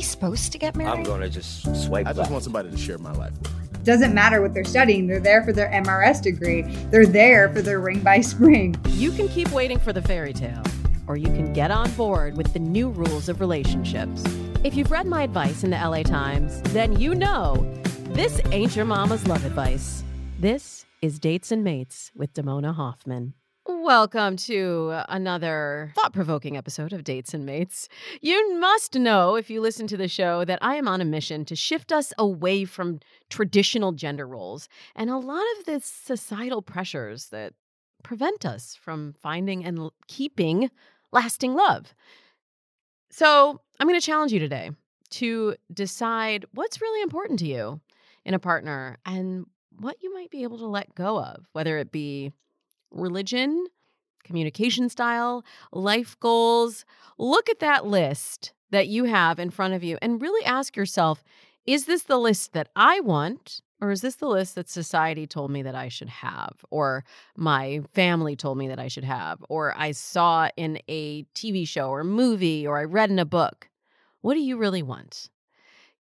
Are we supposed to get married? I'm going to just swipe I just left. want somebody to share my life. with. Doesn't matter what they're studying, they're there for their MRS degree. They're there for their ring by spring. You can keep waiting for the fairy tale, or you can get on board with the new rules of relationships. If you've read my advice in the LA Times, then you know this ain't your mama's love advice. This is Dates and Mates with Damona Hoffman. Welcome to another thought provoking episode of Dates and Mates. You must know, if you listen to the show, that I am on a mission to shift us away from traditional gender roles and a lot of the societal pressures that prevent us from finding and keeping lasting love. So, I'm going to challenge you today to decide what's really important to you in a partner and what you might be able to let go of, whether it be religion, communication style, life goals. Look at that list that you have in front of you and really ask yourself is this the list that I want? Or is this the list that society told me that I should have, or my family told me that I should have, or I saw in a TV show or movie, or I read in a book? What do you really want?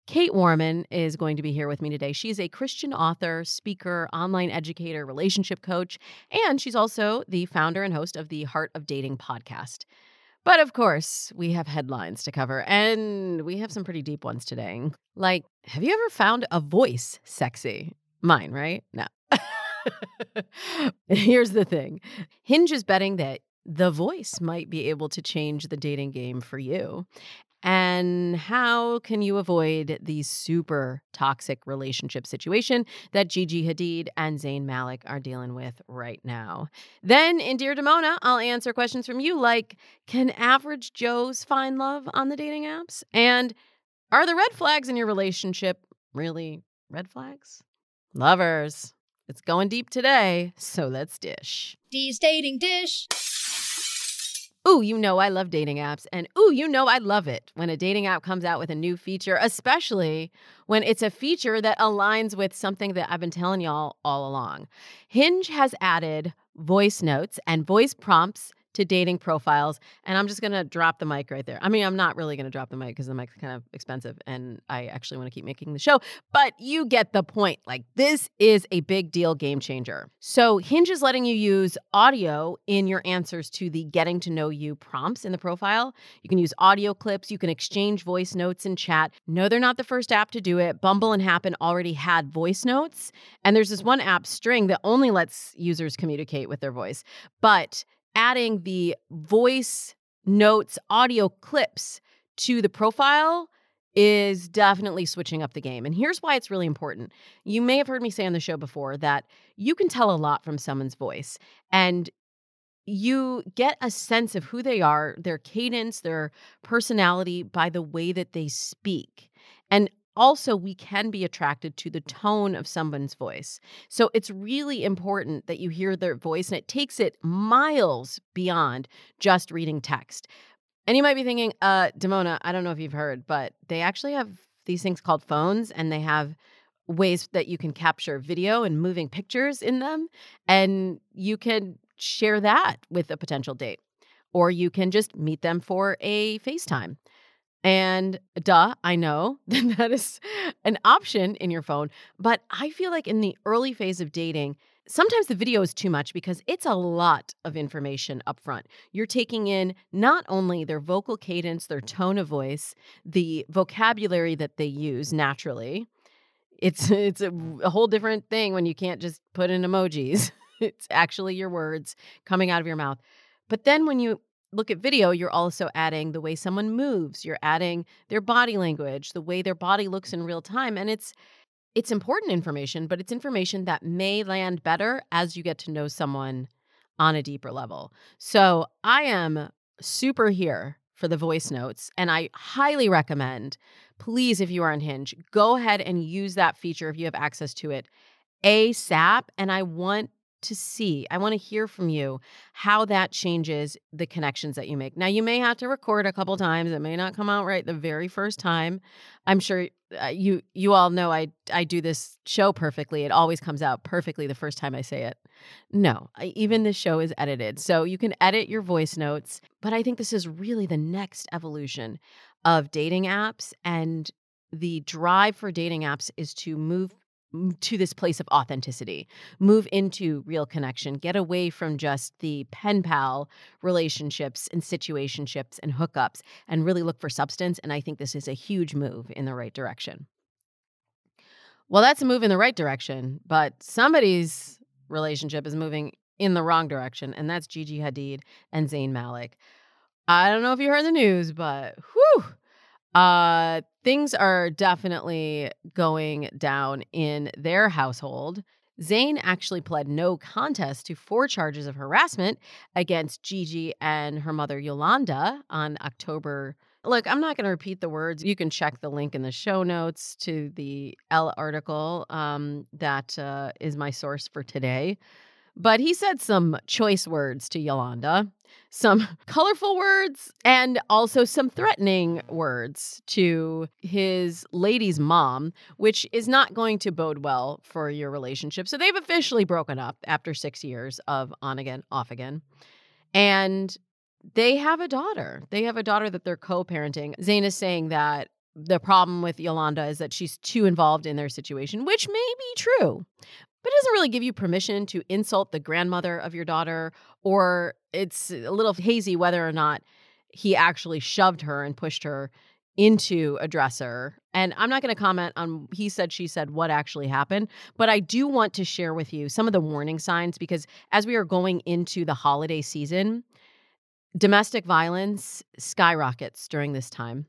Kait Warman is going to be here with me today. She's a Christian author, speaker, online educator, relationship coach, and she's also the founder and host of the Heart of Dating podcast. But of course, we have headlines to cover, and we have some pretty deep ones today. Like, have you ever found a voice sexy? Mine, right? No. Here's the thing Hinge is betting that the voice might be able to change the dating game for you. And how can you avoid the super toxic relationship situation that Gigi Hadid and Zayn Malik are dealing with right now? Then in Dear Damona, I'll answer questions from you like Can average Joes find love on the dating apps? And are the red flags in your relationship really red flags? Lovers, it's going deep today, so let's dish. D's dating dish. Ooh, you know I love dating apps. And ooh, you know I love it when a dating app comes out with a new feature, especially when it's a feature that aligns with something that I've been telling y'all all along. Hinge has added voice notes and voice prompts to dating profiles. And I'm just going to drop the mic right there. I mean, I'm not really going to drop the mic because the mic's kind of expensive and I actually want to keep making the show, but you get the point. Like, this is a big deal game changer. So, Hinge is letting you use audio in your answers to the getting to know you prompts in the profile. You can use audio clips, you can exchange voice notes and chat. No, they're not the first app to do it. Bumble and Happn already had voice notes. And there's this one app, String, that only lets users communicate with their voice. But adding the voice notes audio clips to the profile is definitely switching up the game. And here's why it's really important. You may have heard me say on the show before that you can tell a lot from someone's voice and you get a sense of who they are, their cadence, their personality by the way that they speak. And also, we can be attracted to the tone of someone's voice. So it's really important that you hear their voice, and it takes it miles beyond just reading text. And you might be thinking, uh, Damona, I don't know if you've heard, but they actually have these things called phones, and they have ways that you can capture video and moving pictures in them. And you can share that with a potential date, or you can just meet them for a FaceTime. And duh, I know that is an option in your phone. But I feel like in the early phase of dating, sometimes the video is too much because it's a lot of information up front. You're taking in not only their vocal cadence, their tone of voice, the vocabulary that they use naturally. It's it's a, a whole different thing when you can't just put in emojis. it's actually your words coming out of your mouth. But then when you look at video, you're also adding the way someone moves, you're adding their body language, the way their body looks in real time, and it's it's important information, but it's information that may land better as you get to know someone on a deeper level. So I am super here for the voice notes, and I highly recommend, please, if you are on Hinge, go ahead and use that feature if you have access to it ASAP. And I want to see. I want to hear from you how that changes the connections that you make. Now, you may have to record a couple times. It may not come out right the very first time. I'm sure uh, you you all know I I do this show perfectly. It always comes out perfectly the first time I say it. No, I, even this show is edited. So you can edit your voice notes, but I think this is really the next evolution of dating apps and the drive for dating apps is to move to this place of authenticity, move into real connection, get away from just the pen pal relationships and situationships and hookups, and really look for substance. And I think this is a huge move in the right direction. Well, that's a move in the right direction, but somebody's relationship is moving in the wrong direction, and that's Gigi Hadid and Zayn Malik. I don't know if you heard the news, but whew, uh, things are definitely going down in their household. Zayn actually pled no contest to four charges of harassment against Gigi and her mother Yolanda on October. Look, I'm not going to repeat the words. You can check the link in the show notes to the L article um, that uh, is my source for today. But he said some choice words to Yolanda some colorful words and also some threatening words to his lady's mom, which is not going to bode well for your relationship. So they've officially broken up after six years of on again, off again. And they have a daughter. They have a daughter that they're co parenting. Zayn is saying that the problem with Yolanda is that she's too involved in their situation, which may be true but it doesn't really give you permission to insult the grandmother of your daughter, or it's a little hazy whether or not he actually shoved her and pushed her into a dresser. And I'm not going to comment on he said, she said, what actually happened, but I do want to share with you some of the warning signs because as we are going into the holiday season, domestic violence skyrockets during this time.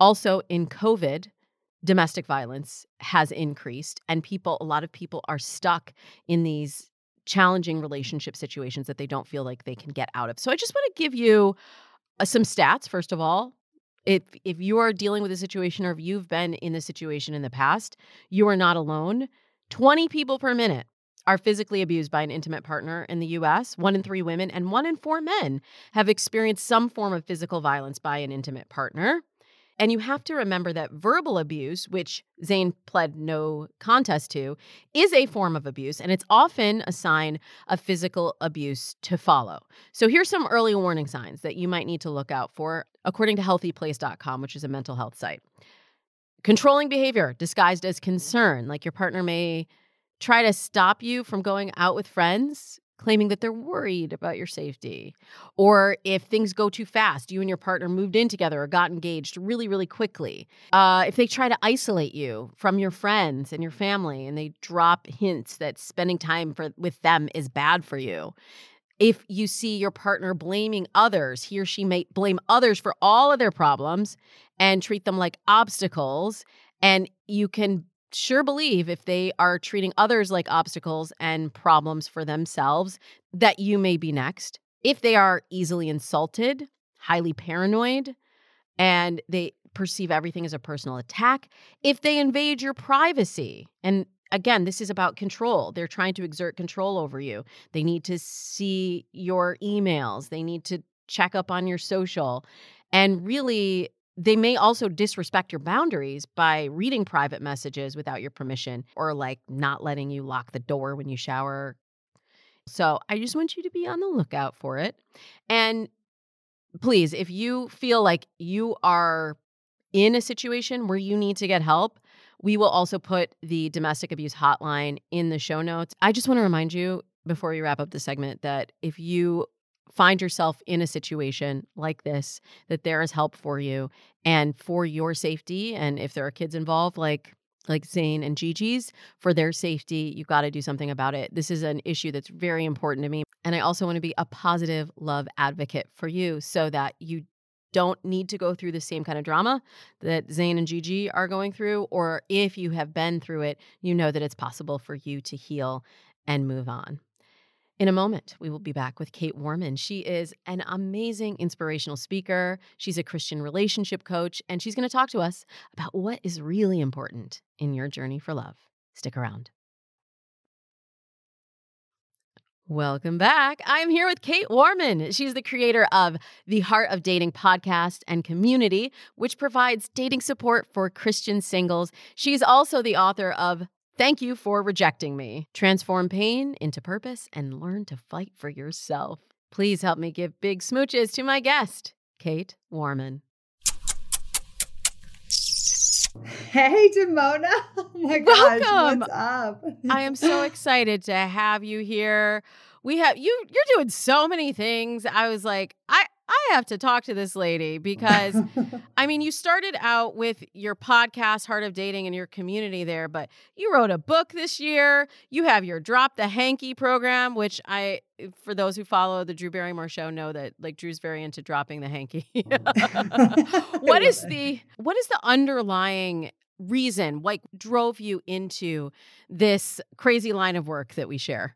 Also, in COVID, domestic violence has increased and people a lot of people are stuck in these challenging relationship situations that they don't feel like they can get out of. So I just want to give you uh, some stats first of all. If if you are dealing with a situation or if you've been in this situation in the past, you are not alone. 20 people per minute are physically abused by an intimate partner in the US. One in three women and one in four men have experienced some form of physical violence by an intimate partner. And you have to remember that verbal abuse, which Zayn pled no contest to, is a form of abuse, and it's often a sign of physical abuse to follow. So here's some early warning signs that you might need to look out for, according to healthyplace.com, which is a mental health site. Controlling behavior disguised as concern, like your partner may try to stop you from going out with friends claiming that they're worried about your safety. Or if things go too fast, you and your partner moved in together or got engaged really, really quickly. Uh, if they try to isolate you from your friends and your family and they drop hints that spending time for, with them is bad for you. If you see your partner blaming others, he or she may blame others for all of their problems and treat them like obstacles. And you can sure believe if they are treating others like obstacles and problems for themselves, that you may be next. If they are easily insulted, highly paranoid, and they perceive everything as a personal attack, if they invade your privacy, and again, this is about control. They're trying to exert control over you. They need to see your emails, they need to check up on your social. And really, they may also disrespect your boundaries by reading private messages without your permission or like not letting you lock the door when you shower. So I just want you to be on the lookout for it. And please, if you feel like you are in a situation where you need to get help, We will also put the domestic abuse hotline in the show notes. I just want to remind you before we wrap up the segment that if you find yourself in a situation like this, that there is help for you and for your safety. And if there are kids involved, like like Zayn and Gigi's, for their safety, you've got to do something about it. This is an issue that's very important to me. And I also want to be a positive love advocate for you so that you don't need to go through the same kind of drama that Zayn and Gigi are going through. Or if you have been through it, you know that it's possible for you to heal and move on. In a moment, we will be back with Kait Warman. She is an amazing inspirational speaker. She's a Christian relationship coach, and she's going to talk to us about what is really important in your journey for love. Stick around. Welcome back. I'm here with Kait Warman. She's the creator of the Heart of Dating podcast and community, which provides dating support for Christian singles. She's also the author of Thank you for rejecting me. Transform pain into purpose and learn to fight for yourself. Please help me give big smooches to my guest, Kait Warman. Hey, Damona. Oh my gosh. Welcome. What's up? I am so excited to have you here. We have you you're doing so many things. I was like, I I have to talk to this lady because I mean, you started out with your podcast, Heart of Dating, and your community there, but you wrote a book this year. You have your Drop the Hanky program, which I, for those who follow the Drew Barrymore show, know that like Drew's very into dropping the hanky. Oh, what is the what is the underlying reason like drove you into this crazy line of work that we share?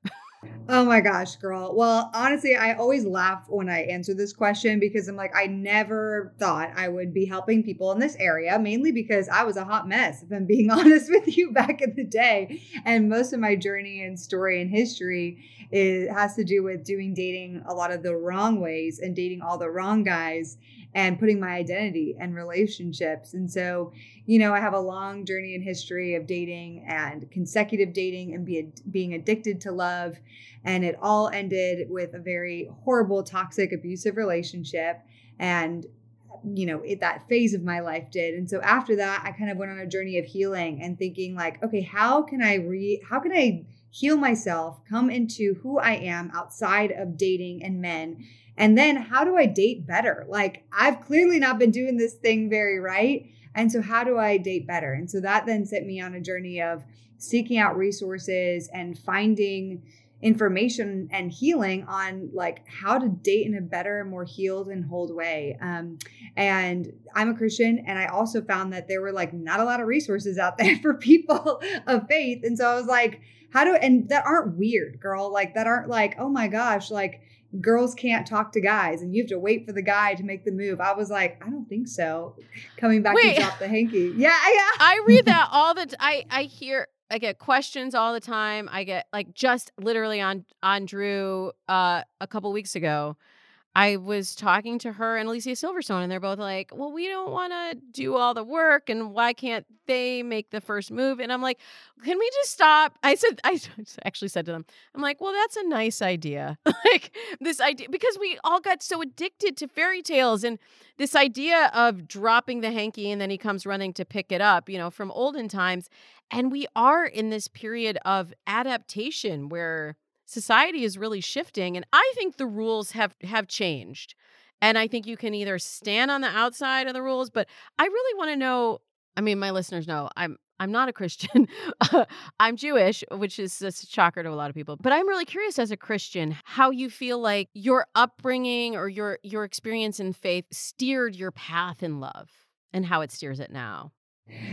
Oh my gosh, girl. Well, honestly, I always laugh when I answer this question because I'm like, I never thought I would be helping people in this area, mainly because I was a hot mess, if I'm being honest with you, back in the day. And most of my journey and story and history it has to do with doing dating a lot of the wrong ways and dating all the wrong guys and putting my identity and relationships. And so, you know, I have a long journey and history of dating and consecutive dating and be, being addicted to love. And it all ended with a very horrible, toxic, abusive relationship. And you know it, that phase of my life did and so after that i kind of went on a journey of healing and thinking like okay how can i re how can i heal myself come into who i am outside of dating and men and then how do I date better? Like I've clearly not been doing this thing very right. And so how do I date better? And so that then set me on a journey of seeking out resources and finding information and healing on like how to date in a better more healed and hold way um, and i'm a christian and i also found that there were like not a lot of resources out there for people of faith and so i was like how do and that aren't weird girl like that aren't like oh my gosh like girls can't talk to guys and you have to wait for the guy to make the move. I was like, I don't think so. Coming back Wait. to drop the hanky. Yeah, yeah. I read that all the t- I I hear I get questions all the time. I get like just literally on on Drew uh a couple weeks ago. I was talking to her and Alicia Silverstone, and they're both like, Well, we don't want to do all the work, and why can't they make the first move? And I'm like, Can we just stop? I said, I actually said to them, I'm like, Well, that's a nice idea. like, this idea, because we all got so addicted to fairy tales and this idea of dropping the hanky and then he comes running to pick it up, you know, from olden times. And we are in this period of adaptation where society is really shifting and I think the rules have have changed. And I think you can either stand on the outside of the rules, but I really want to know, I mean my listeners know I'm I'm not a Christian. I'm Jewish, which is a shocker to a lot of people. But I'm really curious as a Christian how you feel like your upbringing or your your experience in faith steered your path in love and how it steers it now.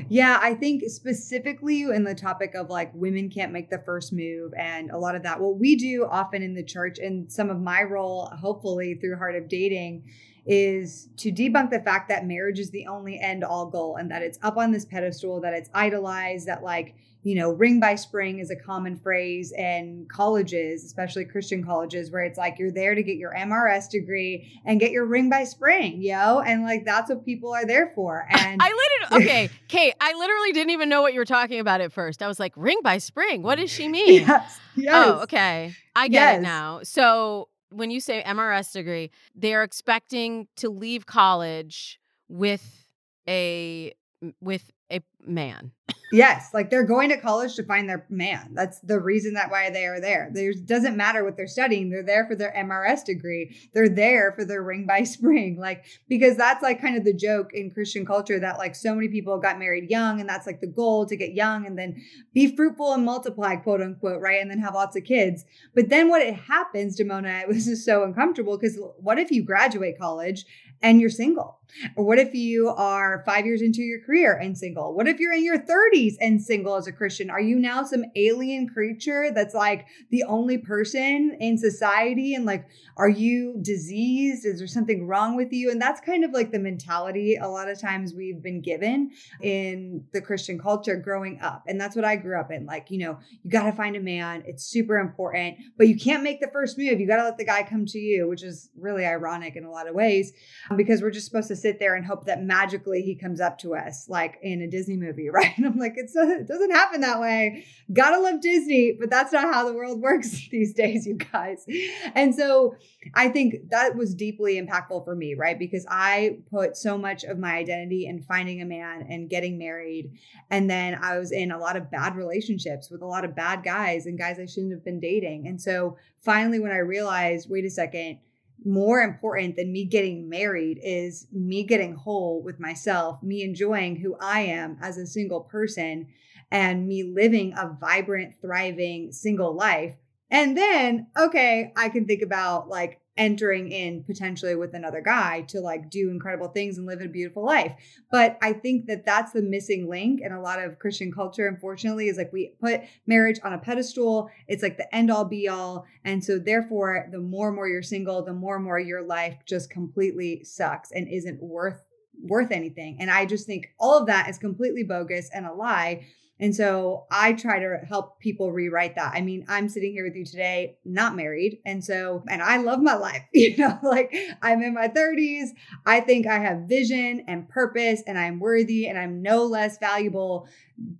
Yeah, I think specifically in the topic of like women can't make the first move and a lot of that, what we do often in the church and some of my role, hopefully through Heart of Dating, is to debunk the fact that marriage is the only end all goal and that it's up on this pedestal, that it's idolized, that like you know, ring by spring is a common phrase in colleges, especially Christian colleges, where it's like you're there to get your MRS degree and get your ring by spring, yo. And like that's what people are there for. And I literally, okay, Kait, I literally didn't even know what you were talking about at first. I was like, ring by spring, what does she mean? Yes. Oh, yes. Oh, okay. I get yes. it now. So when you say MRS degree, they're expecting to leave college with a with a man. yes, like they're going to college to find their man. That's the reason that why they are there. There doesn't matter what they're studying. They're there for their MRS degree. They're there for their ring by spring. Like because that's like kind of the joke in Christian culture that like so many people got married young and that's like the goal to get young and then be fruitful and multiply, quote unquote, right? And then have lots of kids. But then what it happens, Damona, this is so uncomfortable because what if you graduate college and you're single? Or what if you are five years into your career and single? What if you're in your 30s and single as a Christian? Are you now some alien creature that's like the only person in society? And like, are you diseased? Is there something wrong with you? And that's kind of like the mentality a lot of times we've been given in the Christian culture growing up. And that's what I grew up in. Like, you know, you got to find a man, it's super important, but you can't make the first move. You got to let the guy come to you, which is really ironic in a lot of ways because we're just supposed to sit there and hope that magically he comes up to us like in a Disney movie, right? And I'm like, it's a, it doesn't happen that way. Gotta love Disney, but that's not how the world works these days, you guys. And so I think that was deeply impactful for me, right? Because I put so much of my identity in finding a man and getting married. And then I was in a lot of bad relationships with a lot of bad guys and guys I shouldn't have been dating. And so finally, when I realized, wait a second, more important than me getting married is me getting whole with myself, me enjoying who I am as a single person, and me living a vibrant, thriving single life. And then, okay, I can think about like entering in potentially with another guy to like do incredible things and live a beautiful life. But I think that that's the missing link in a lot of Christian culture, unfortunately, is like we put marriage on a pedestal. It's like the end all be all. And so, therefore, the more and more you're single, the more and more your life just completely sucks and isn't worth worth anything. And I just think all of that is completely bogus and a lie and so I try to help people rewrite that. I mean, I'm sitting here with you today, not married. And so, and I love my life, you know, like I'm in my 30s. I think I have vision and purpose and I'm worthy and I'm no less valuable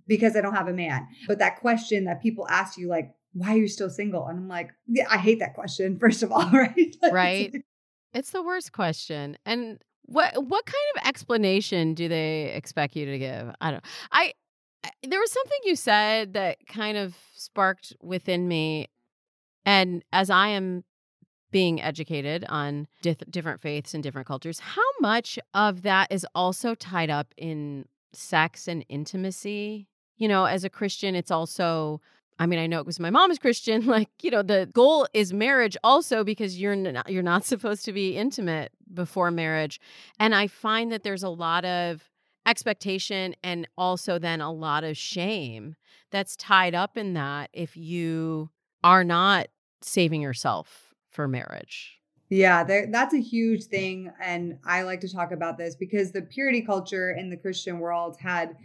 because I don't have a man. But that question that people ask you, like, why are you still single? And I'm like, yeah, I hate that question, first of all, right? right. It's the worst question. And what what kind of explanation do they expect you to give? I don't I there was something you said that kind of sparked within me. And as I am being educated on different faiths and different cultures, how much of that is also tied up in sex and intimacy? You know, as a Christian, it's also I mean, I know it was my mom's Christian. Like, you know, the goal is marriage also because you're not, you're not supposed to be intimate before marriage. And I find that there's a lot of expectation and also then a lot of shame that's tied up in that if you are not saving yourself for marriage. Yeah, that's a huge thing. And I like to talk about this because the purity culture in the Christian world had,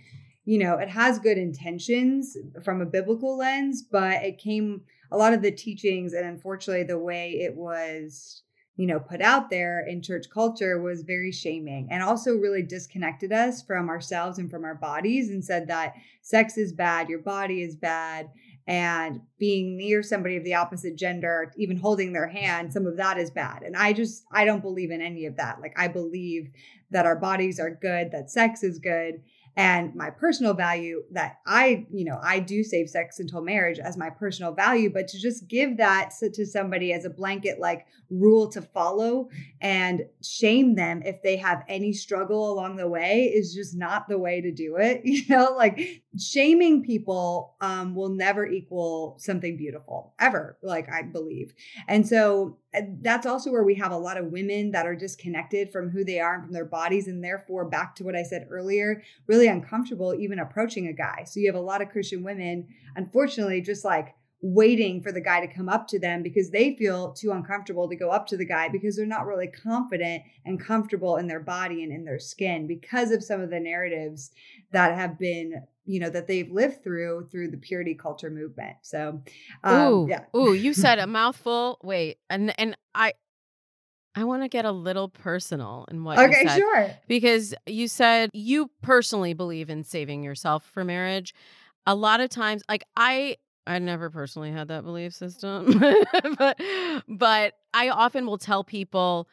you know, it has good intentions from a biblical lens, but it came, a lot of the teachings and unfortunately the way it was you know, put out there in church culture was very shaming and also really disconnected us from ourselves and from our bodies and said that sex is bad, your body is bad, and being near somebody of the opposite gender, even holding their hand, some of that is bad. And I just, I don't believe in any of that. Like, I believe that our bodies are good, that sex is good, and my personal value that I, you know, I do save sex until marriage as my personal value, but to just give that to somebody as a blanket like rule to follow and shame them if they have any struggle along the way is just not the way to do it. You know, like shaming people um, will never equal something beautiful ever, like I believe. And so that's also where we have a lot of women that are disconnected from who they are and from their bodies and therefore back to what i said earlier really uncomfortable even approaching a guy. So you have a lot of christian women unfortunately just like waiting for the guy to come up to them because they feel too uncomfortable to go up to the guy because they're not really confident and comfortable in their body and in their skin because of some of the narratives that have been you know that they've lived through through the purity culture movement. So, um, ooh, yeah. ooh, you said a mouthful. Wait, and and I I want to get a little personal in what okay, said, sure. Because you said you personally believe in saving yourself for marriage. A lot of times, like I I never personally had that belief system, but but I often will tell people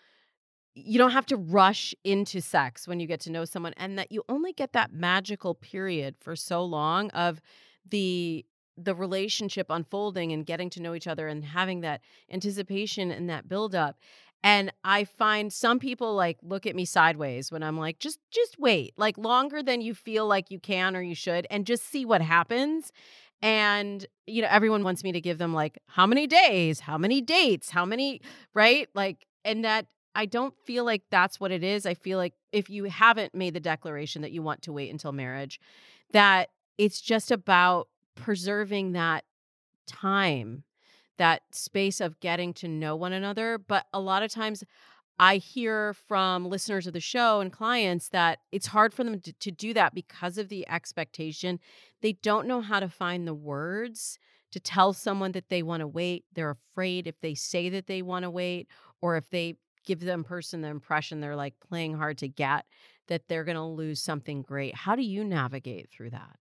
you don't have to rush into sex when you get to know someone and that you only get that magical period for so long of the the relationship unfolding and getting to know each other and having that anticipation and that build up and i find some people like look at me sideways when i'm like just just wait like longer than you feel like you can or you should and just see what happens. And you know everyone wants me to give them like how many days? How many dates? How many right? Like and that I don't feel like that's what it is. I feel like if you haven't made the declaration that you want to wait until marriage, that it's just about preserving that time, that space of getting to know one another. But a lot of times, I hear from listeners of the show and clients that it's hard for them to, to, do that because of the expectation. They don't know how to find the words to tell someone that they want to wait. They're afraid if they say that they want to wait or if they give them person the impression they're like playing hard to get that they're going to lose something great. How do you navigate through that?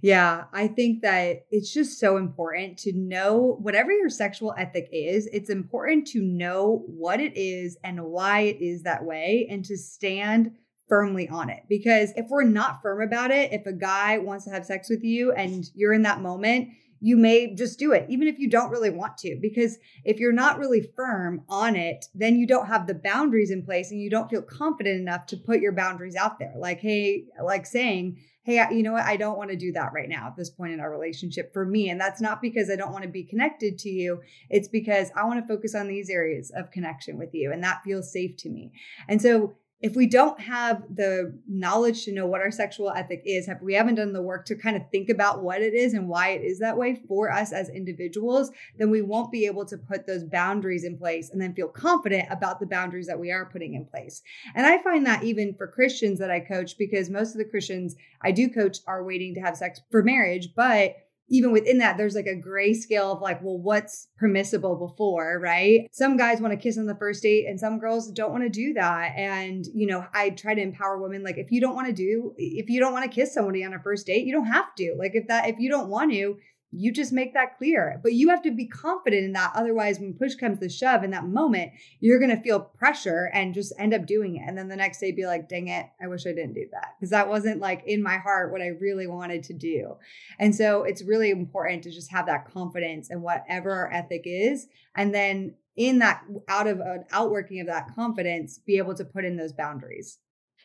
Yeah, I think that it's just so important to know whatever your sexual ethic is, it's important to know what it is and why it is that way and to stand firmly on it. Because if we're not firm about it, if a guy wants to have sex with you and you're in that moment, you may just do it, even if you don't really want to. Because if you're not really firm on it, then you don't have the boundaries in place and you don't feel confident enough to put your boundaries out there. Like, hey, like saying, hey, you know what? I don't want to do that right now at this point in our relationship for me. And that's not because I don't want to be connected to you. It's because I want to focus on these areas of connection with you. And that feels safe to me. And so if we don't have the knowledge to know what our sexual ethic is, if we haven't done the work to kind of think about what it is and why it is that way for us as individuals, then we won't be able to put those boundaries in place and then feel confident about the boundaries that we are putting in place. And I find that even for Christians that I coach, because most of the Christians I do coach are waiting to have sex for marriage, but even within that, there's like a gray scale of like, well, what's permissible before, right? Some guys want to kiss on the first date and some girls don't want to do that. And, you know, I try to empower women like, if you don't want to do, if you don't want to kiss somebody on a first date, you don't have to. Like, if that, if you don't want to, you just make that clear. But you have to be confident in that. Otherwise, when push comes to shove in that moment, you're going to feel pressure and just end up doing it. And then the next day be like, dang it, I wish I didn't do that. Because that wasn't like in my heart what I really wanted to do. And so it's really important to just have that confidence in whatever our ethic is. And then in that, out of an outworking of that confidence, be able to put in those boundaries.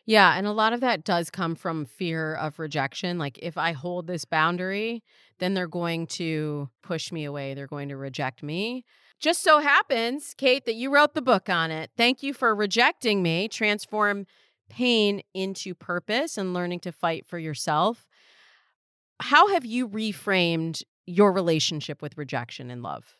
Yeah. And a lot of that does come from fear of rejection. Like, if I hold this boundary, then they're going to push me away. They're going to reject me. Just so happens, Kait, that you wrote the book on it. Thank you for rejecting me. Transform pain into purpose and learning to fight for yourself. How have you reframed your relationship with rejection and love?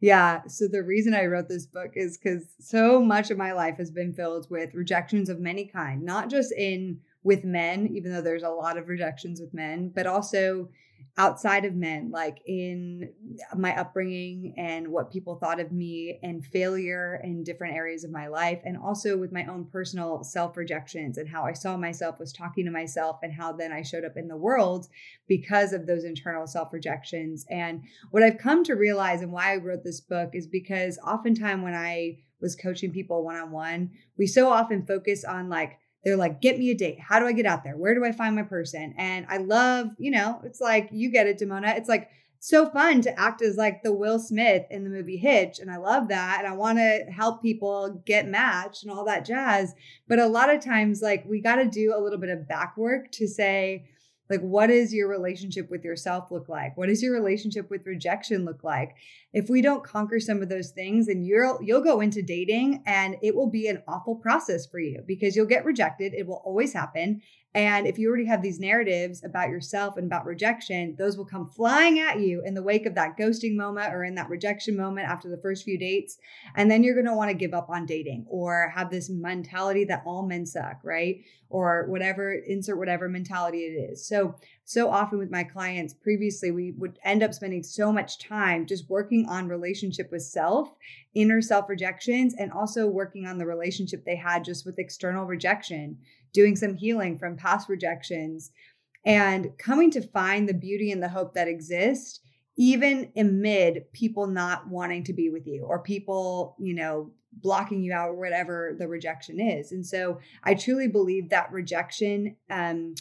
Yeah. So the reason I wrote this book is because so much of my life has been filled with rejections of many kind, not just in with men, even though there's a lot of rejections with men, but also outside of men, like in my upbringing and what people thought of me and failure in different areas of my life, and also with my own personal self rejections and how I saw myself, was talking to myself, and how then I showed up in the world because of those internal self rejections. And what I've come to realize and why I wrote this book is because oftentimes when I was coaching people one on one, we so often focus on like, they're like, get me a date. How do I get out there? Where do I find my person? And I love, you know, it's like, you get it, Damona. It's like so fun to act as like the Will Smith in the movie Hitch. And I love that. And I want to help people get matched and all that jazz. But a lot of times, like, we got to do a little bit of back work to say, like, what does your relationship with yourself look like? What does your relationship with rejection look like? If we don't conquer some of those things, then you'll you'll go into dating and it will be an awful process for you because you'll get rejected. It will always happen. And if you already have these narratives about yourself and about rejection, those will come flying at you in the wake of that ghosting moment or in that rejection moment after the first few dates. And then you're going to want to give up on dating or have this mentality that all men suck, right? Or whatever, insert whatever mentality it is. So, so often with my clients previously, we would end up spending so much time just working on relationship with self, inner self rejections, and also working on the relationship they had just with external rejection doing some healing from past rejections, and coming to find the beauty and the hope that exists even amid people not wanting to be with you or people, you know, blocking you out or whatever the rejection is. And so I truly believe that rejection um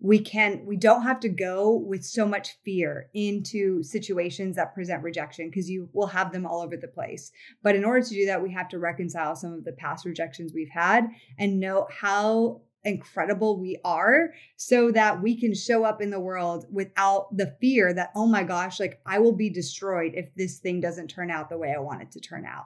we can we don't have to go with so much fear into situations that present rejection because you will have them all over the place. But in order to do that we have to reconcile some of the past rejections we've had and know how incredible we are so that we can show up in the world without the fear that oh my gosh like i will be destroyed if this thing doesn't turn out the way i want it to turn out.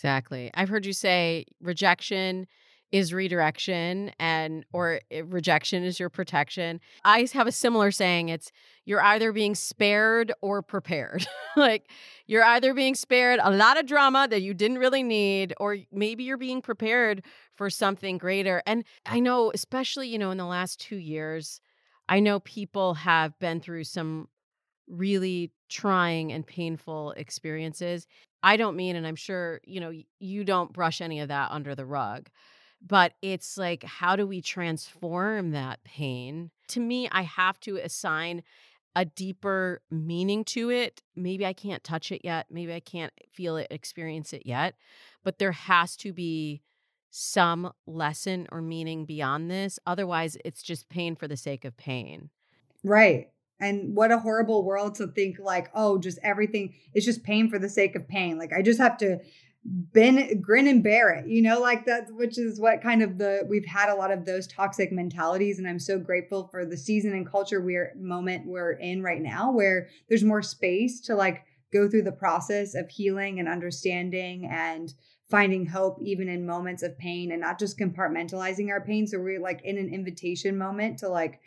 Exactly. I've heard you say rejection is redirection and or eh, rejection is your protection. I have a similar saying it's you're either being spared or prepared. like you're either being spared a lot of drama that you didn't really need or maybe you're being prepared for something greater. And I know especially, you know, in the last 2 years, I know people have been through some really trying and painful experiences. I don't mean and I'm sure, you know, you don't brush any of that under the rug but it's like how do we transform that pain? To me i have to assign a deeper meaning to it. Maybe i can't touch it yet. Maybe i can't feel it experience it yet. But there has to be some lesson or meaning beyond this. Otherwise it's just pain for the sake of pain. Right. And what a horrible world to think like oh just everything is just pain for the sake of pain. Like i just have to been grin and bear it you know like that which is what kind of the we've had a lot of those toxic mentalities and i'm so grateful for the season and culture we're moment we're in right now where there's more space to like go through the process of healing and understanding and finding hope even in moments of pain and not just compartmentalizing our pain. So we're like in an invitation moment to like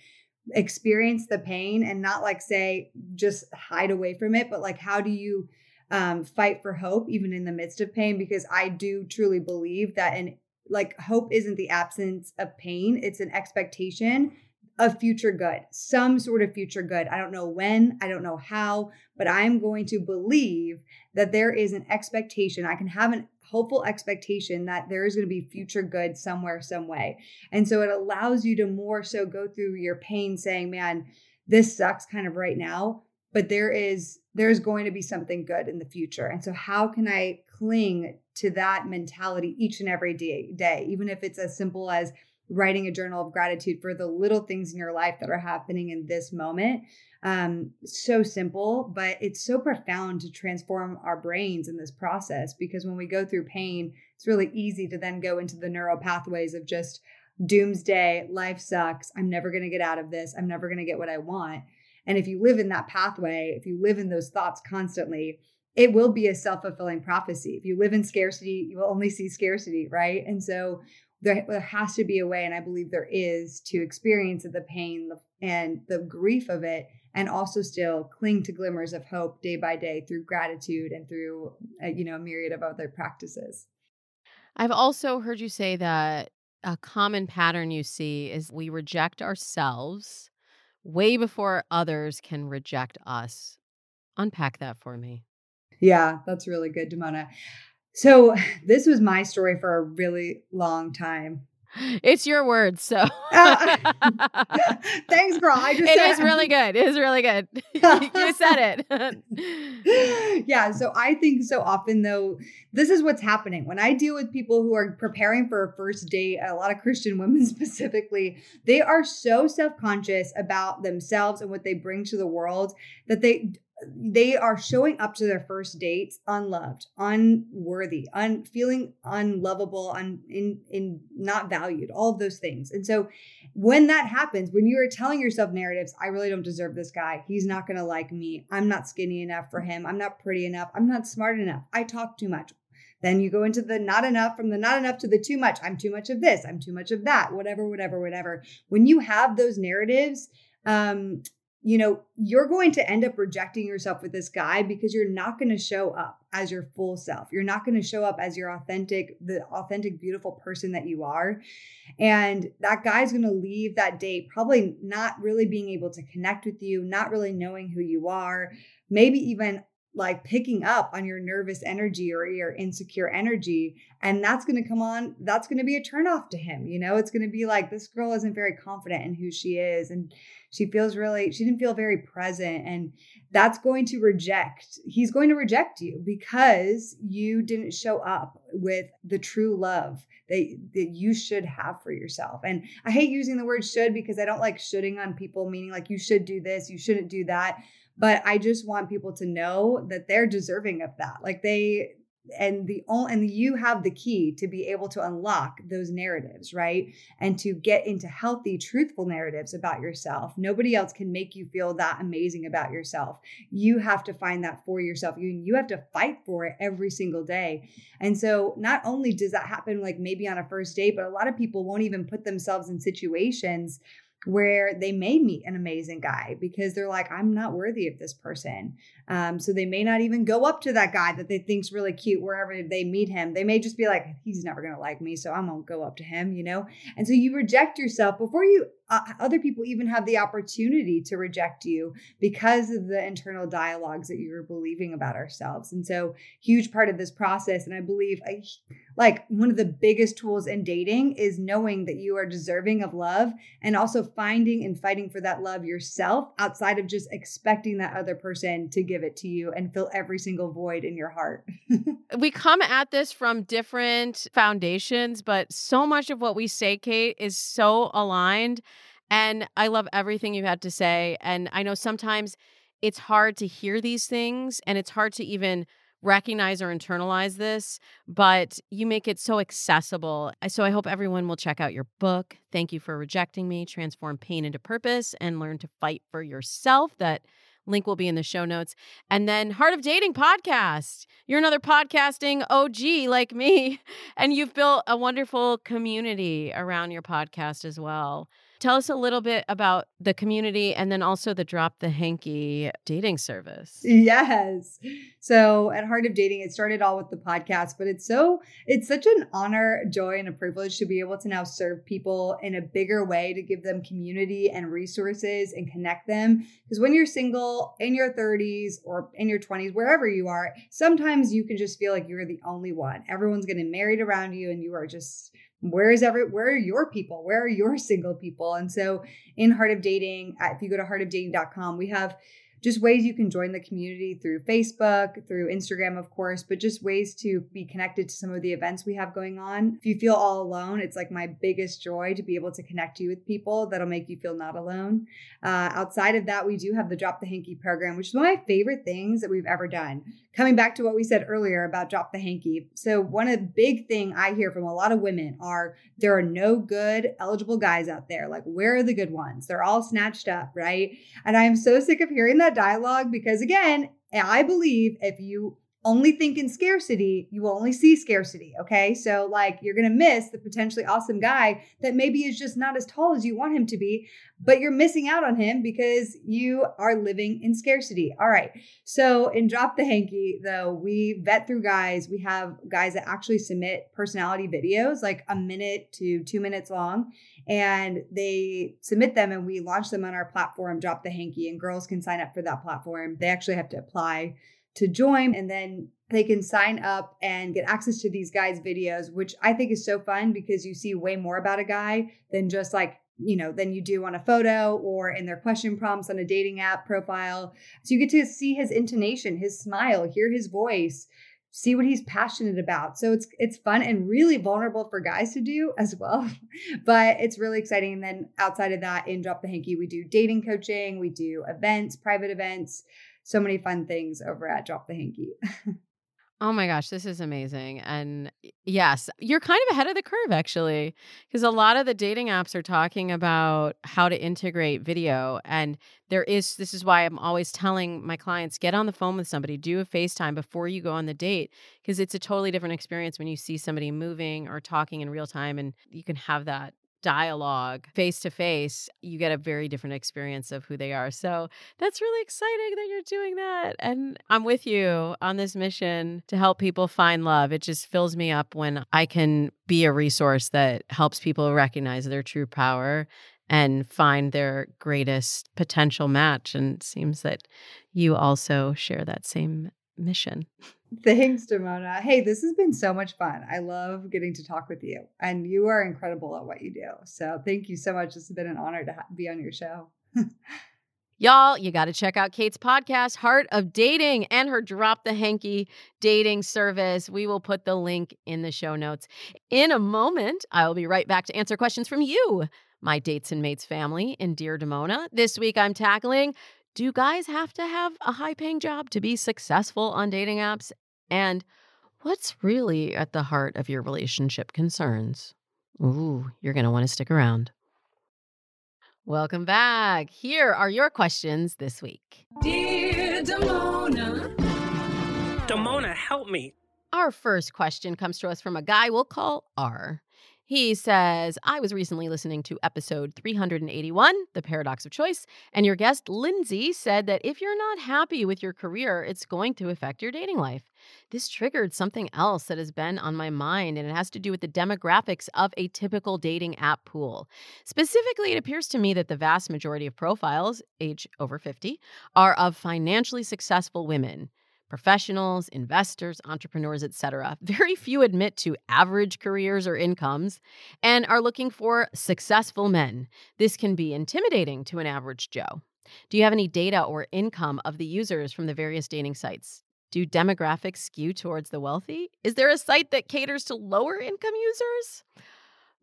experience the pain and not like say just hide away from it but like how do you um, fight for hope even in the midst of pain because I do truly believe that and like hope isn't the absence of pain it's an expectation of future good some sort of future good. I don't know when I don't know how but I'm going to believe that there is an expectation I can have an hopeful expectation that there is going to be future good somewhere some way. And so it allows you to more so go through your pain saying man this sucks kind of right now but there is there's going to be something good in the future. And so how can i cling to that mentality each and every day, day? Even if it's as simple as writing a journal of gratitude for the little things in your life that are happening in this moment. Um, so simple but it's so profound to transform our brains in this process because when we go through pain it's really easy to then go into the neural pathways of just doomsday life sucks. I'm never going to get out of this. I'm never going to get what i want and if you live in that pathway, if you live in those thoughts constantly, it will be a self fulfilling prophecy. If you live in scarcity, you will only see scarcity, right? And so there, has to be a way, and I believe there is, to experience the pain and the grief of it, and also still cling to glimmers of hope day by day through gratitude and through, a, uh, you know, a myriad of other practices. I've also heard you say that a common pattern you see is we reject ourselves way before others can reject us. Unpack that for me. Yeah, that's really good, Damona. So, this was my story for a really long time. It's your words, so uh, thanks, girl. I just it is really good. It is really good. you said it. yeah. So I think so often though, this is what's happening when I deal with people who are preparing for a first date. A lot of Christian women specifically, they are so self conscious about themselves and what they bring to the world that they they are showing up to their first dates unloved, unworthy, un feeling unlovable, un in in not valued, all of those things. And so when that happens, when you are telling yourself narratives, I really don't deserve this guy. He's not going to like me. I'm not skinny enough for him. I'm not pretty enough. I'm not smart enough. I talk too much. Then you go into the not enough, from the not enough to the too much. I'm too much of this. I'm too much of that. Whatever, whatever, whatever. When you have those narratives, um, you know, you're going to end up rejecting yourself with this guy because you're not going to show up as your full self. You're not going to show up as your authentic, the authentic, beautiful person that you are. And that guy's going to leave that date probably not really being able to connect with you, not really knowing who you are, maybe even like picking up on your nervous energy or your insecure energy. And that's going to come on, that's going to be a turnoff to him. You know, it's going to be like, this girl isn't very confident in who she is. And she feels really, she didn't feel very present. And that's going to reject, he's going to reject you because you didn't show up with the true love that, that you should have for yourself. And I hate using the word should because I don't like shoulding on people, meaning like you should do this, you shouldn't do that but i just want people to know that they're deserving of that. Like they and the only and you have the key to be able to unlock those narratives right? And to get into healthy truthful narratives about yourself. Nobody else can make you feel that amazing about yourself. You have to find that for yourself. You you have to fight for it every single day. And so not only does that happen like maybe on a first date but a lot of people won't even put themselves in situations where they may meet an amazing guy because they're like, I'm not worthy of this person. Um, so they may not even go up to that guy that they think's really cute wherever they meet him. They may just be like, he's never gonna like me, so I'm gonna go up to him, you know. And so you reject yourself before you uh, other people even have the opportunity to reject you because of the internal dialogues that you're believing about ourselves. And so, huge part of this process, and I believe I, like one of the biggest tools in dating is knowing that you are deserving of love and also finding and fighting for that love yourself outside of just expecting that other person to give it to you and fill every single void in your heart. we come at this from different foundations, but so much of what we say, Kait, is so aligned. And I love everything you had to say. And I know sometimes it's hard to hear these things and it's hard to even recognize or internalize this, but you make it so accessible. Eh, so I hope everyone will check out your book. Thank you for rejecting me, transform pain into purpose, and learn to fight for yourself. That link will be in the show notes. And then Heart of Dating podcast. You're another podcasting OG like me, and you've built a wonderful community around your podcast as well. Tell us a little bit about the community and then also the Drop the Hanky dating service. Yes. So at Heart of Dating, it started all with the podcast, but it's so, it's such an honor, joy, and a privilege to be able to now serve people in a bigger way to give them community and resources and connect them. Because when you're single in your 30s or in your 20s, wherever you are, sometimes you can just feel like you're the only one. Everyone's getting married around you and you are just where is every where are your people? Where are your single people? And so in heart of dating if you go to heartofdating.com we have just ways you can join the community through Facebook, through Instagram, of course, but just ways to be connected to some of the events we have going on. If you feel all alone, it's like my biggest joy to be able to connect you with people that'll make you feel not alone. Uh, outside of that, we do have the Drop the Hanky program, which is one of my favorite things that we've ever done. Coming back to what we said earlier about Drop the Hanky. So, one of the big thing I hear from a lot of women are there are no good eligible guys out there. Like, where are the good ones? They're all snatched up, right? And I am so sick of hearing that dialogue because, again, I believe if you only think in scarcity, you will only see scarcity. Okay. So, like, you're going to miss the potentially awesome guy that maybe is just not as tall as you want him to be, but you're missing out on him because you are living in scarcity. All right. So, in Drop the Hanky, though, we vet through guys. We have guys that actually submit personality videos, like a minute to two minutes long and they submit them and we launch them on our platform drop the hanky and girls can sign up for that platform they actually have to apply to join and then they can sign up and get access to these guys videos which i think is so fun because you see way more about a guy than just like you know than you do on a photo or in their question prompts on a dating app profile so you get to see his intonation his smile hear his voice see what he's passionate about. So it's it's fun and really vulnerable for guys to do as well. but it's really exciting. And then outside of that, in Drop the Hanky, we do dating coaching, we do events, private events, so many fun things over at Drop the Hanky. Oh my gosh, this is amazing. And yes, you're kind of ahead of the curve actually, because a lot of the dating apps are talking about how to integrate video. And there is, this is why I'm always telling my clients get on the phone with somebody, do a FaceTime before you go on the date, because it's a totally different experience when you see somebody moving or talking in real time and you can have that dialogue face to face, you get a very different experience of who they are. So that's really exciting that you're doing that. And I'm with you on this mission to help people find love. It just fills me up when I can be a resource that helps people recognize their true power and find their greatest potential match. And it seems that you also share that same mission. Thanks, Damona. Hey, this has been so much fun. I love getting to talk with you, and you are incredible at what you do. So, thank you so much. It's been an honor to ha- be on your show. Y'all, you got to check out Kait's podcast, Heart of Dating, and her Drop the Hanky dating service. We will put the link in the show notes. In a moment, I will be right back to answer questions from you, my dates and mates family in Dear Damona. This week, I'm tackling do guys have to have a high paying job to be successful on dating apps? And what's really at the heart of your relationship concerns? Ooh, you're going to want to stick around. Welcome back. Here are your questions this week. Dear Damona. Damona, help me. Our first question comes to us from a guy we'll call R. He says, I was recently listening to episode 381, The Paradox of Choice, and your guest, Lindsay, said that if you're not happy with your career, it's going to affect your dating life. This triggered something else that has been on my mind, and it has to do with the demographics of a typical dating app pool. Specifically, it appears to me that the vast majority of profiles, age over 50, are of financially successful women professionals, investors, entrepreneurs, etc. Very few admit to average careers or incomes and are looking for successful men. This can be intimidating to an average Joe. Do you have any data or income of the users from the various dating sites? Do demographics skew towards the wealthy? Is there a site that caters to lower income users?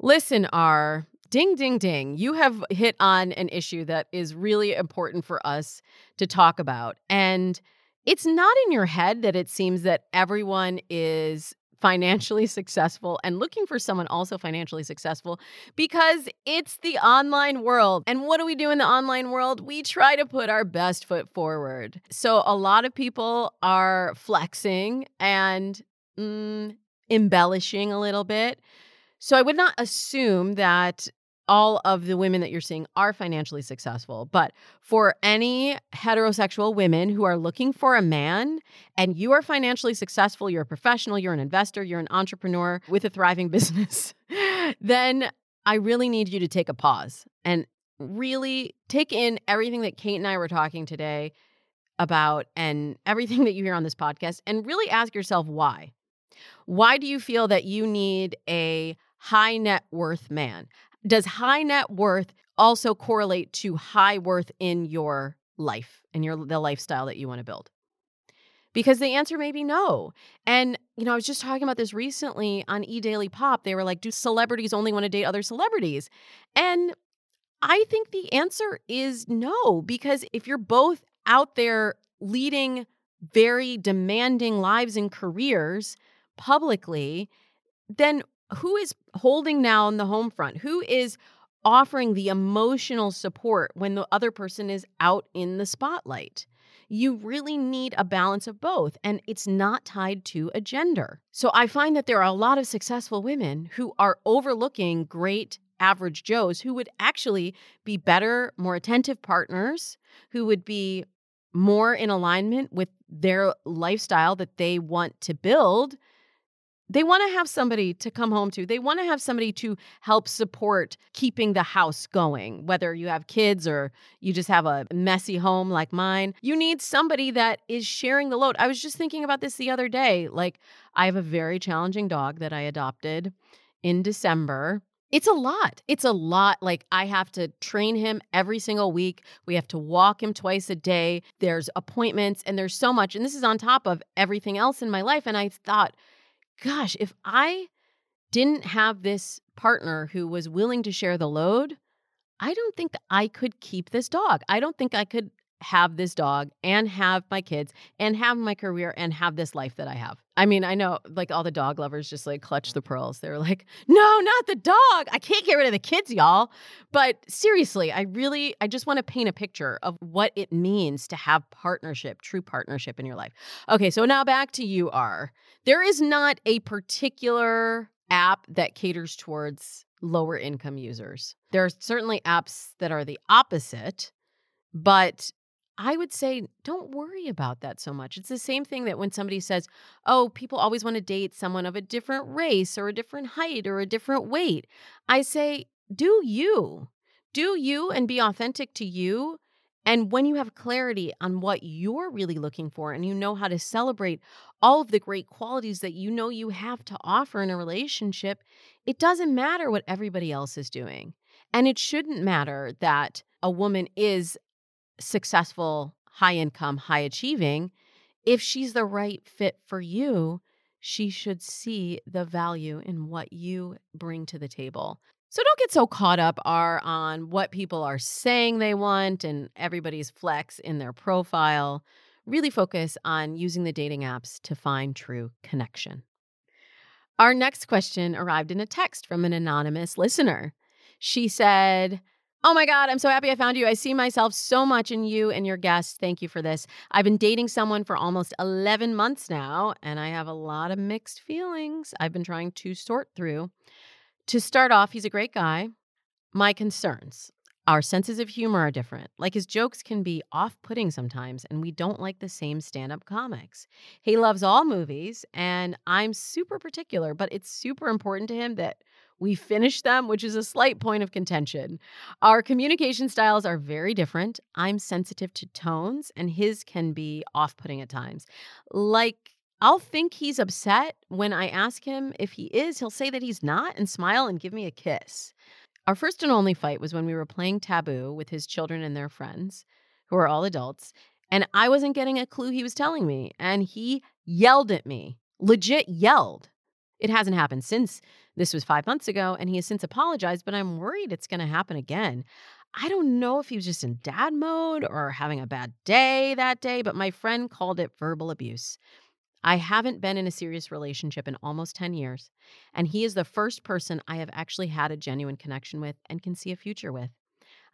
Listen, R, ding, ding, ding. You have hit on an issue that is really important for us to talk about. And it's not in your head that it seems that everyone is financially successful and looking for someone also financially successful because it's the online world. And what do we do in the online world? We try to put our best foot forward. So a lot of people are flexing and mm, embellishing a little bit. So I would not assume that all of the women that you're seeing are financially successful. But for any heterosexual women who are looking for a man and you are financially successful, you're a professional, you're an investor, you're an entrepreneur with a thriving business, then I really need you to take a pause and really take in everything that Kait and I were talking today about and everything that you hear on this podcast and really ask yourself why. Why do you feel that you need a high net worth man? Does high net worth also correlate to high worth in your life and your the lifestyle that you want to build? Because the answer may be no. And, you know, I was just talking about this recently on E Daily Pop. They were like, do celebrities only want to date other celebrities? And I think the answer is no, because if you're both out there leading very demanding lives and careers publicly, then who is holding now on the home front? Who is offering the emotional support when the other person is out in the spotlight? You really need a balance of both, and it's not tied to a gender. So I find that there are a lot of successful women who are overlooking great average Joes who would actually be better, more attentive partners, who would be more in alignment with their lifestyle that they want to build they want to have somebody to come home to. They want to have somebody to help support keeping the house going, whether you have kids or you just have a messy home like mine. You need somebody that is sharing the load. I was just thinking about this the other day. Like, I have a very challenging dog that I adopted in December. It's a lot. It's a lot. Like, I have to train him every single week. We have to walk him twice a day. There's appointments and there's so much. And this is on top of everything else in my life. And I thought, gosh, if I didn't have this partner who was willing to share the load, I don't think I could keep this dog. I don't think I could have this dog and have my kids and have my career and have this life that I have. I mean, I know like all the dog lovers just like clutch the pearls. They're like, no, not the dog. I can't get rid of the kids, y'all. But seriously, I really, I just want to paint a picture of what it means to have partnership, true partnership in your life. Okay, so now back to you, R. There is not a particular app that caters towards lower income users. There are certainly apps that are the opposite, but I would say don't worry about that so much. It's the same thing that when somebody says, oh, people always want to date someone of a different race or a different height or a different weight. I say, do you. Do you and be authentic to you And when you have clarity on what you're really looking for and you know how to celebrate all of the great qualities that you know you have to offer in a relationship, it doesn't matter what everybody else is doing. And it shouldn't matter that a woman is successful, high income, high achieving. If she's the right fit for you, she should see the value in what you bring to the table. So don't get so caught up are on what people are saying they want and everybody's flex in their profile. Really focus on using the dating apps to find true connection. Our next question arrived in a text from an anonymous listener. She said, Oh my God, I'm so happy I found you. I see myself so much in you and your guests. Thank you for this. I've been dating someone for almost 11 months now, and I have a lot of mixed feelings I've been trying to sort through. To start off, he's a great guy. My concerns our senses of humor are different. Like his jokes can be off putting sometimes, and we don't like the same stand up comics. He loves all movies, and I'm super particular, but it's super important to him that we finish them, which is a slight point of contention. Our communication styles are very different. I'm sensitive to tones, and his can be off putting at times. Like, I'll think he's upset when I ask him if he is. He'll say that he's not and smile and give me a kiss. Our first and only fight was when we were playing Taboo with his children and their friends, who are all adults, and I wasn't getting a clue he was telling me, and he yelled at me. Legit yelled. It hasn't happened since this was five months ago, and he has since apologized, but I'm worried it's going to happen again. I don't know if he was just in dad mode or having a bad day that day, but my friend called it verbal abuse. I haven't been in a serious relationship in almost 10 years, and he is the first person I have actually had a genuine connection with and can see a future with.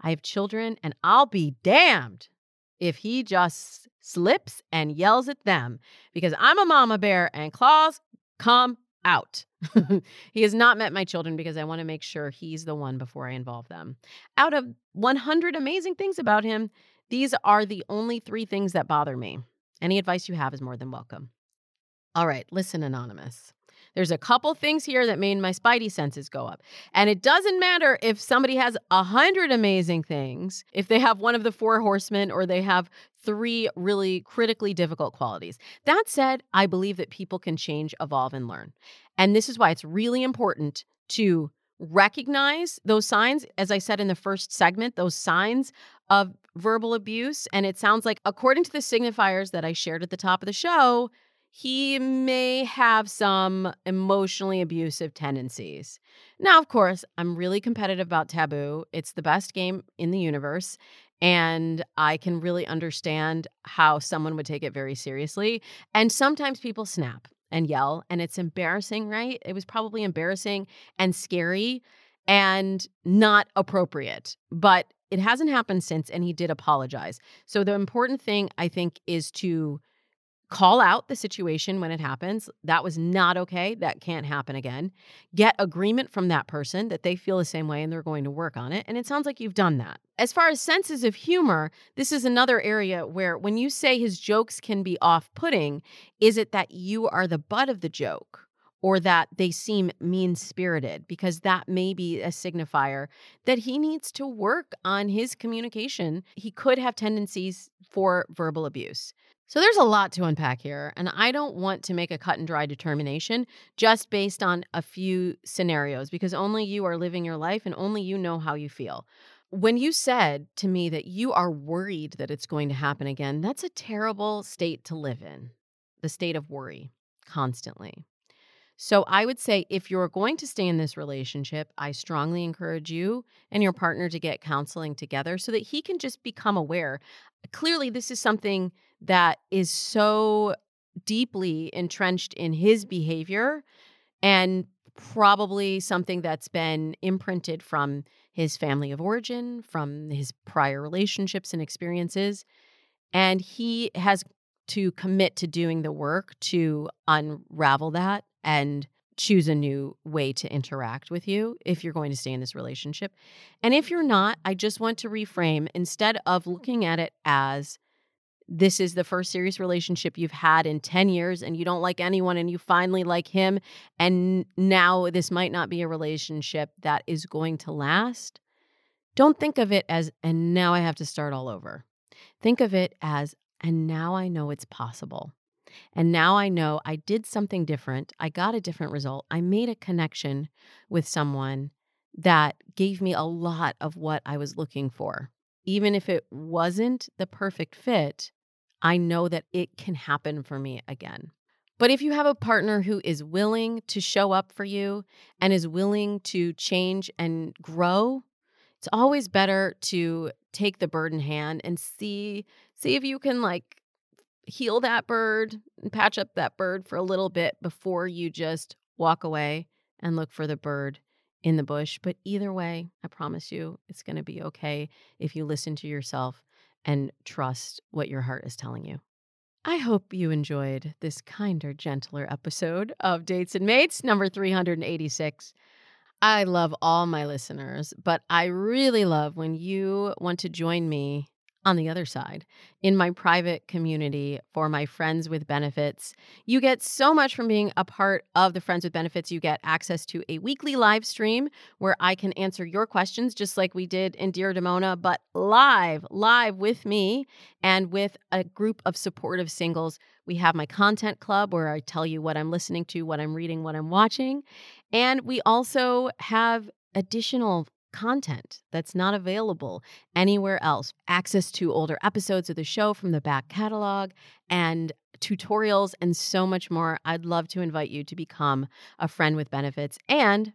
I have children, and I'll be damned if he just slips and yells at them because I'm a mama bear and claws come out. he has not met my children because I want to make sure he's the one before I involve them. Out of 100 amazing things about him, these are the only three things that bother me. Any advice you have is more than welcome. All right, listen, Anonymous. There's a couple things here that made my spidey senses go up. And it doesn't matter if somebody has a hundred amazing things, if they have one of the four horsemen or they have three really critically difficult qualities. That said, I believe that people can change, evolve, and learn. And this is why it's really important to recognize those signs. As I said in the first segment, those signs of verbal abuse. And it sounds like, according to the signifiers that I shared at the top of the show, he may have some emotionally abusive tendencies. Now, of course, I'm really competitive about Taboo. It's the best game in the universe. And I can really understand how someone would take it very seriously. And sometimes people snap and yell, and it's embarrassing, right? It was probably embarrassing and scary and not appropriate. But it hasn't happened since, and he did apologize. So the important thing, I think, is to call out the situation when it happens. That was not okay. That can't happen again. Get agreement from that person that they feel the same way and they're going to work on it. And it sounds like you've done that. As far as senses of humor, this is another area where when you say his jokes can be off putting, is it that you are the butt of the joke? Or that they seem mean spirited, because that may be a signifier that he needs to work on his communication. He could have tendencies for verbal abuse. So there's a lot to unpack here, and I don't want to make a cut and dry determination just based on a few scenarios because only you are living your life and only you know how you feel. When you said to me that you are worried that it's going to happen again, that's a terrible state to live in the state of worry constantly. So I would say if you're going to stay in this relationship, I strongly encourage you and your partner to get counseling together so that he can just become aware. Clearly, this is something that is so deeply entrenched in his behavior and probably something that's been imprinted from his family of origin, from his prior relationships and experiences. And he has to commit to doing the work to unravel that and choose a new way to interact with you if you're going to stay in this relationship. And if you're not, I just want to reframe instead of looking at it as this is the first serious relationship you've had in 10 years and you don't like anyone and you finally like him and now this might not be a relationship that is going to last don't think of it as and now i have to start all over Think of it as, and now I know it's possible. And now I know I did something different. I got a different result. I made a connection with someone that gave me a lot of what I was looking for. Even if it wasn't the perfect fit, I know that it can happen for me again. But if you have a partner who is willing to show up for you and is willing to change and grow, it's always better to take the bird in hand and see see if you can like heal that bird and patch up that bird for a little bit before you just walk away and look for the bird in the bush. But either way, I promise you, it's going to be okay if you listen to yourself and trust what your heart is telling you. I hope you enjoyed this kinder, gentler episode of Dates and Mates, number 386. I love all my listeners, but I really love when you want to join me on the other side, in my private community for my Friends with Benefits, you get so much from being a part of the Friends with Benefits. You get access to a weekly live stream where I can answer your questions, just like we did in Dear Damona, but live, live with me and with a group of supportive singles. We have my content club where I tell you what I'm listening to, what I'm reading, what I'm watching. And we also have additional content that's not available anywhere else. Access to older episodes of the show from the back catalog and tutorials and so much more. I'd love to invite you to become a friend with benefits and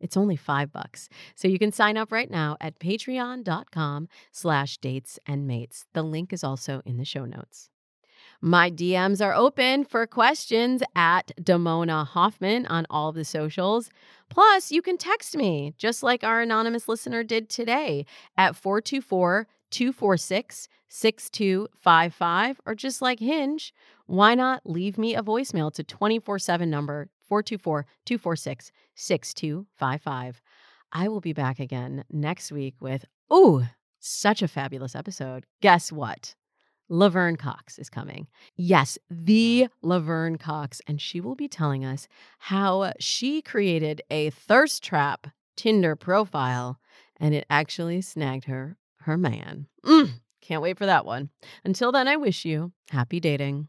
it's only five bucks. So you can sign up right now at patreon.com slash dates and mates. The link is also in the show notes. My DMs are open for questions at Damona Hoffman on all of the socials. Plus, you can text me, just like our anonymous listener did today, at 424 246 6255. Or just like Hinge, why not leave me a voicemail to 24 7 number 424 246 6255. I will be back again next week with, ooh, such a fabulous episode. Guess what? Laverne Cox is coming. Yes, the Laverne Cox. And she will be telling us how she created a thirst trap Tinder profile and it actually snagged her her man. Mm, can't wait for that one. Until then, I wish you happy dating.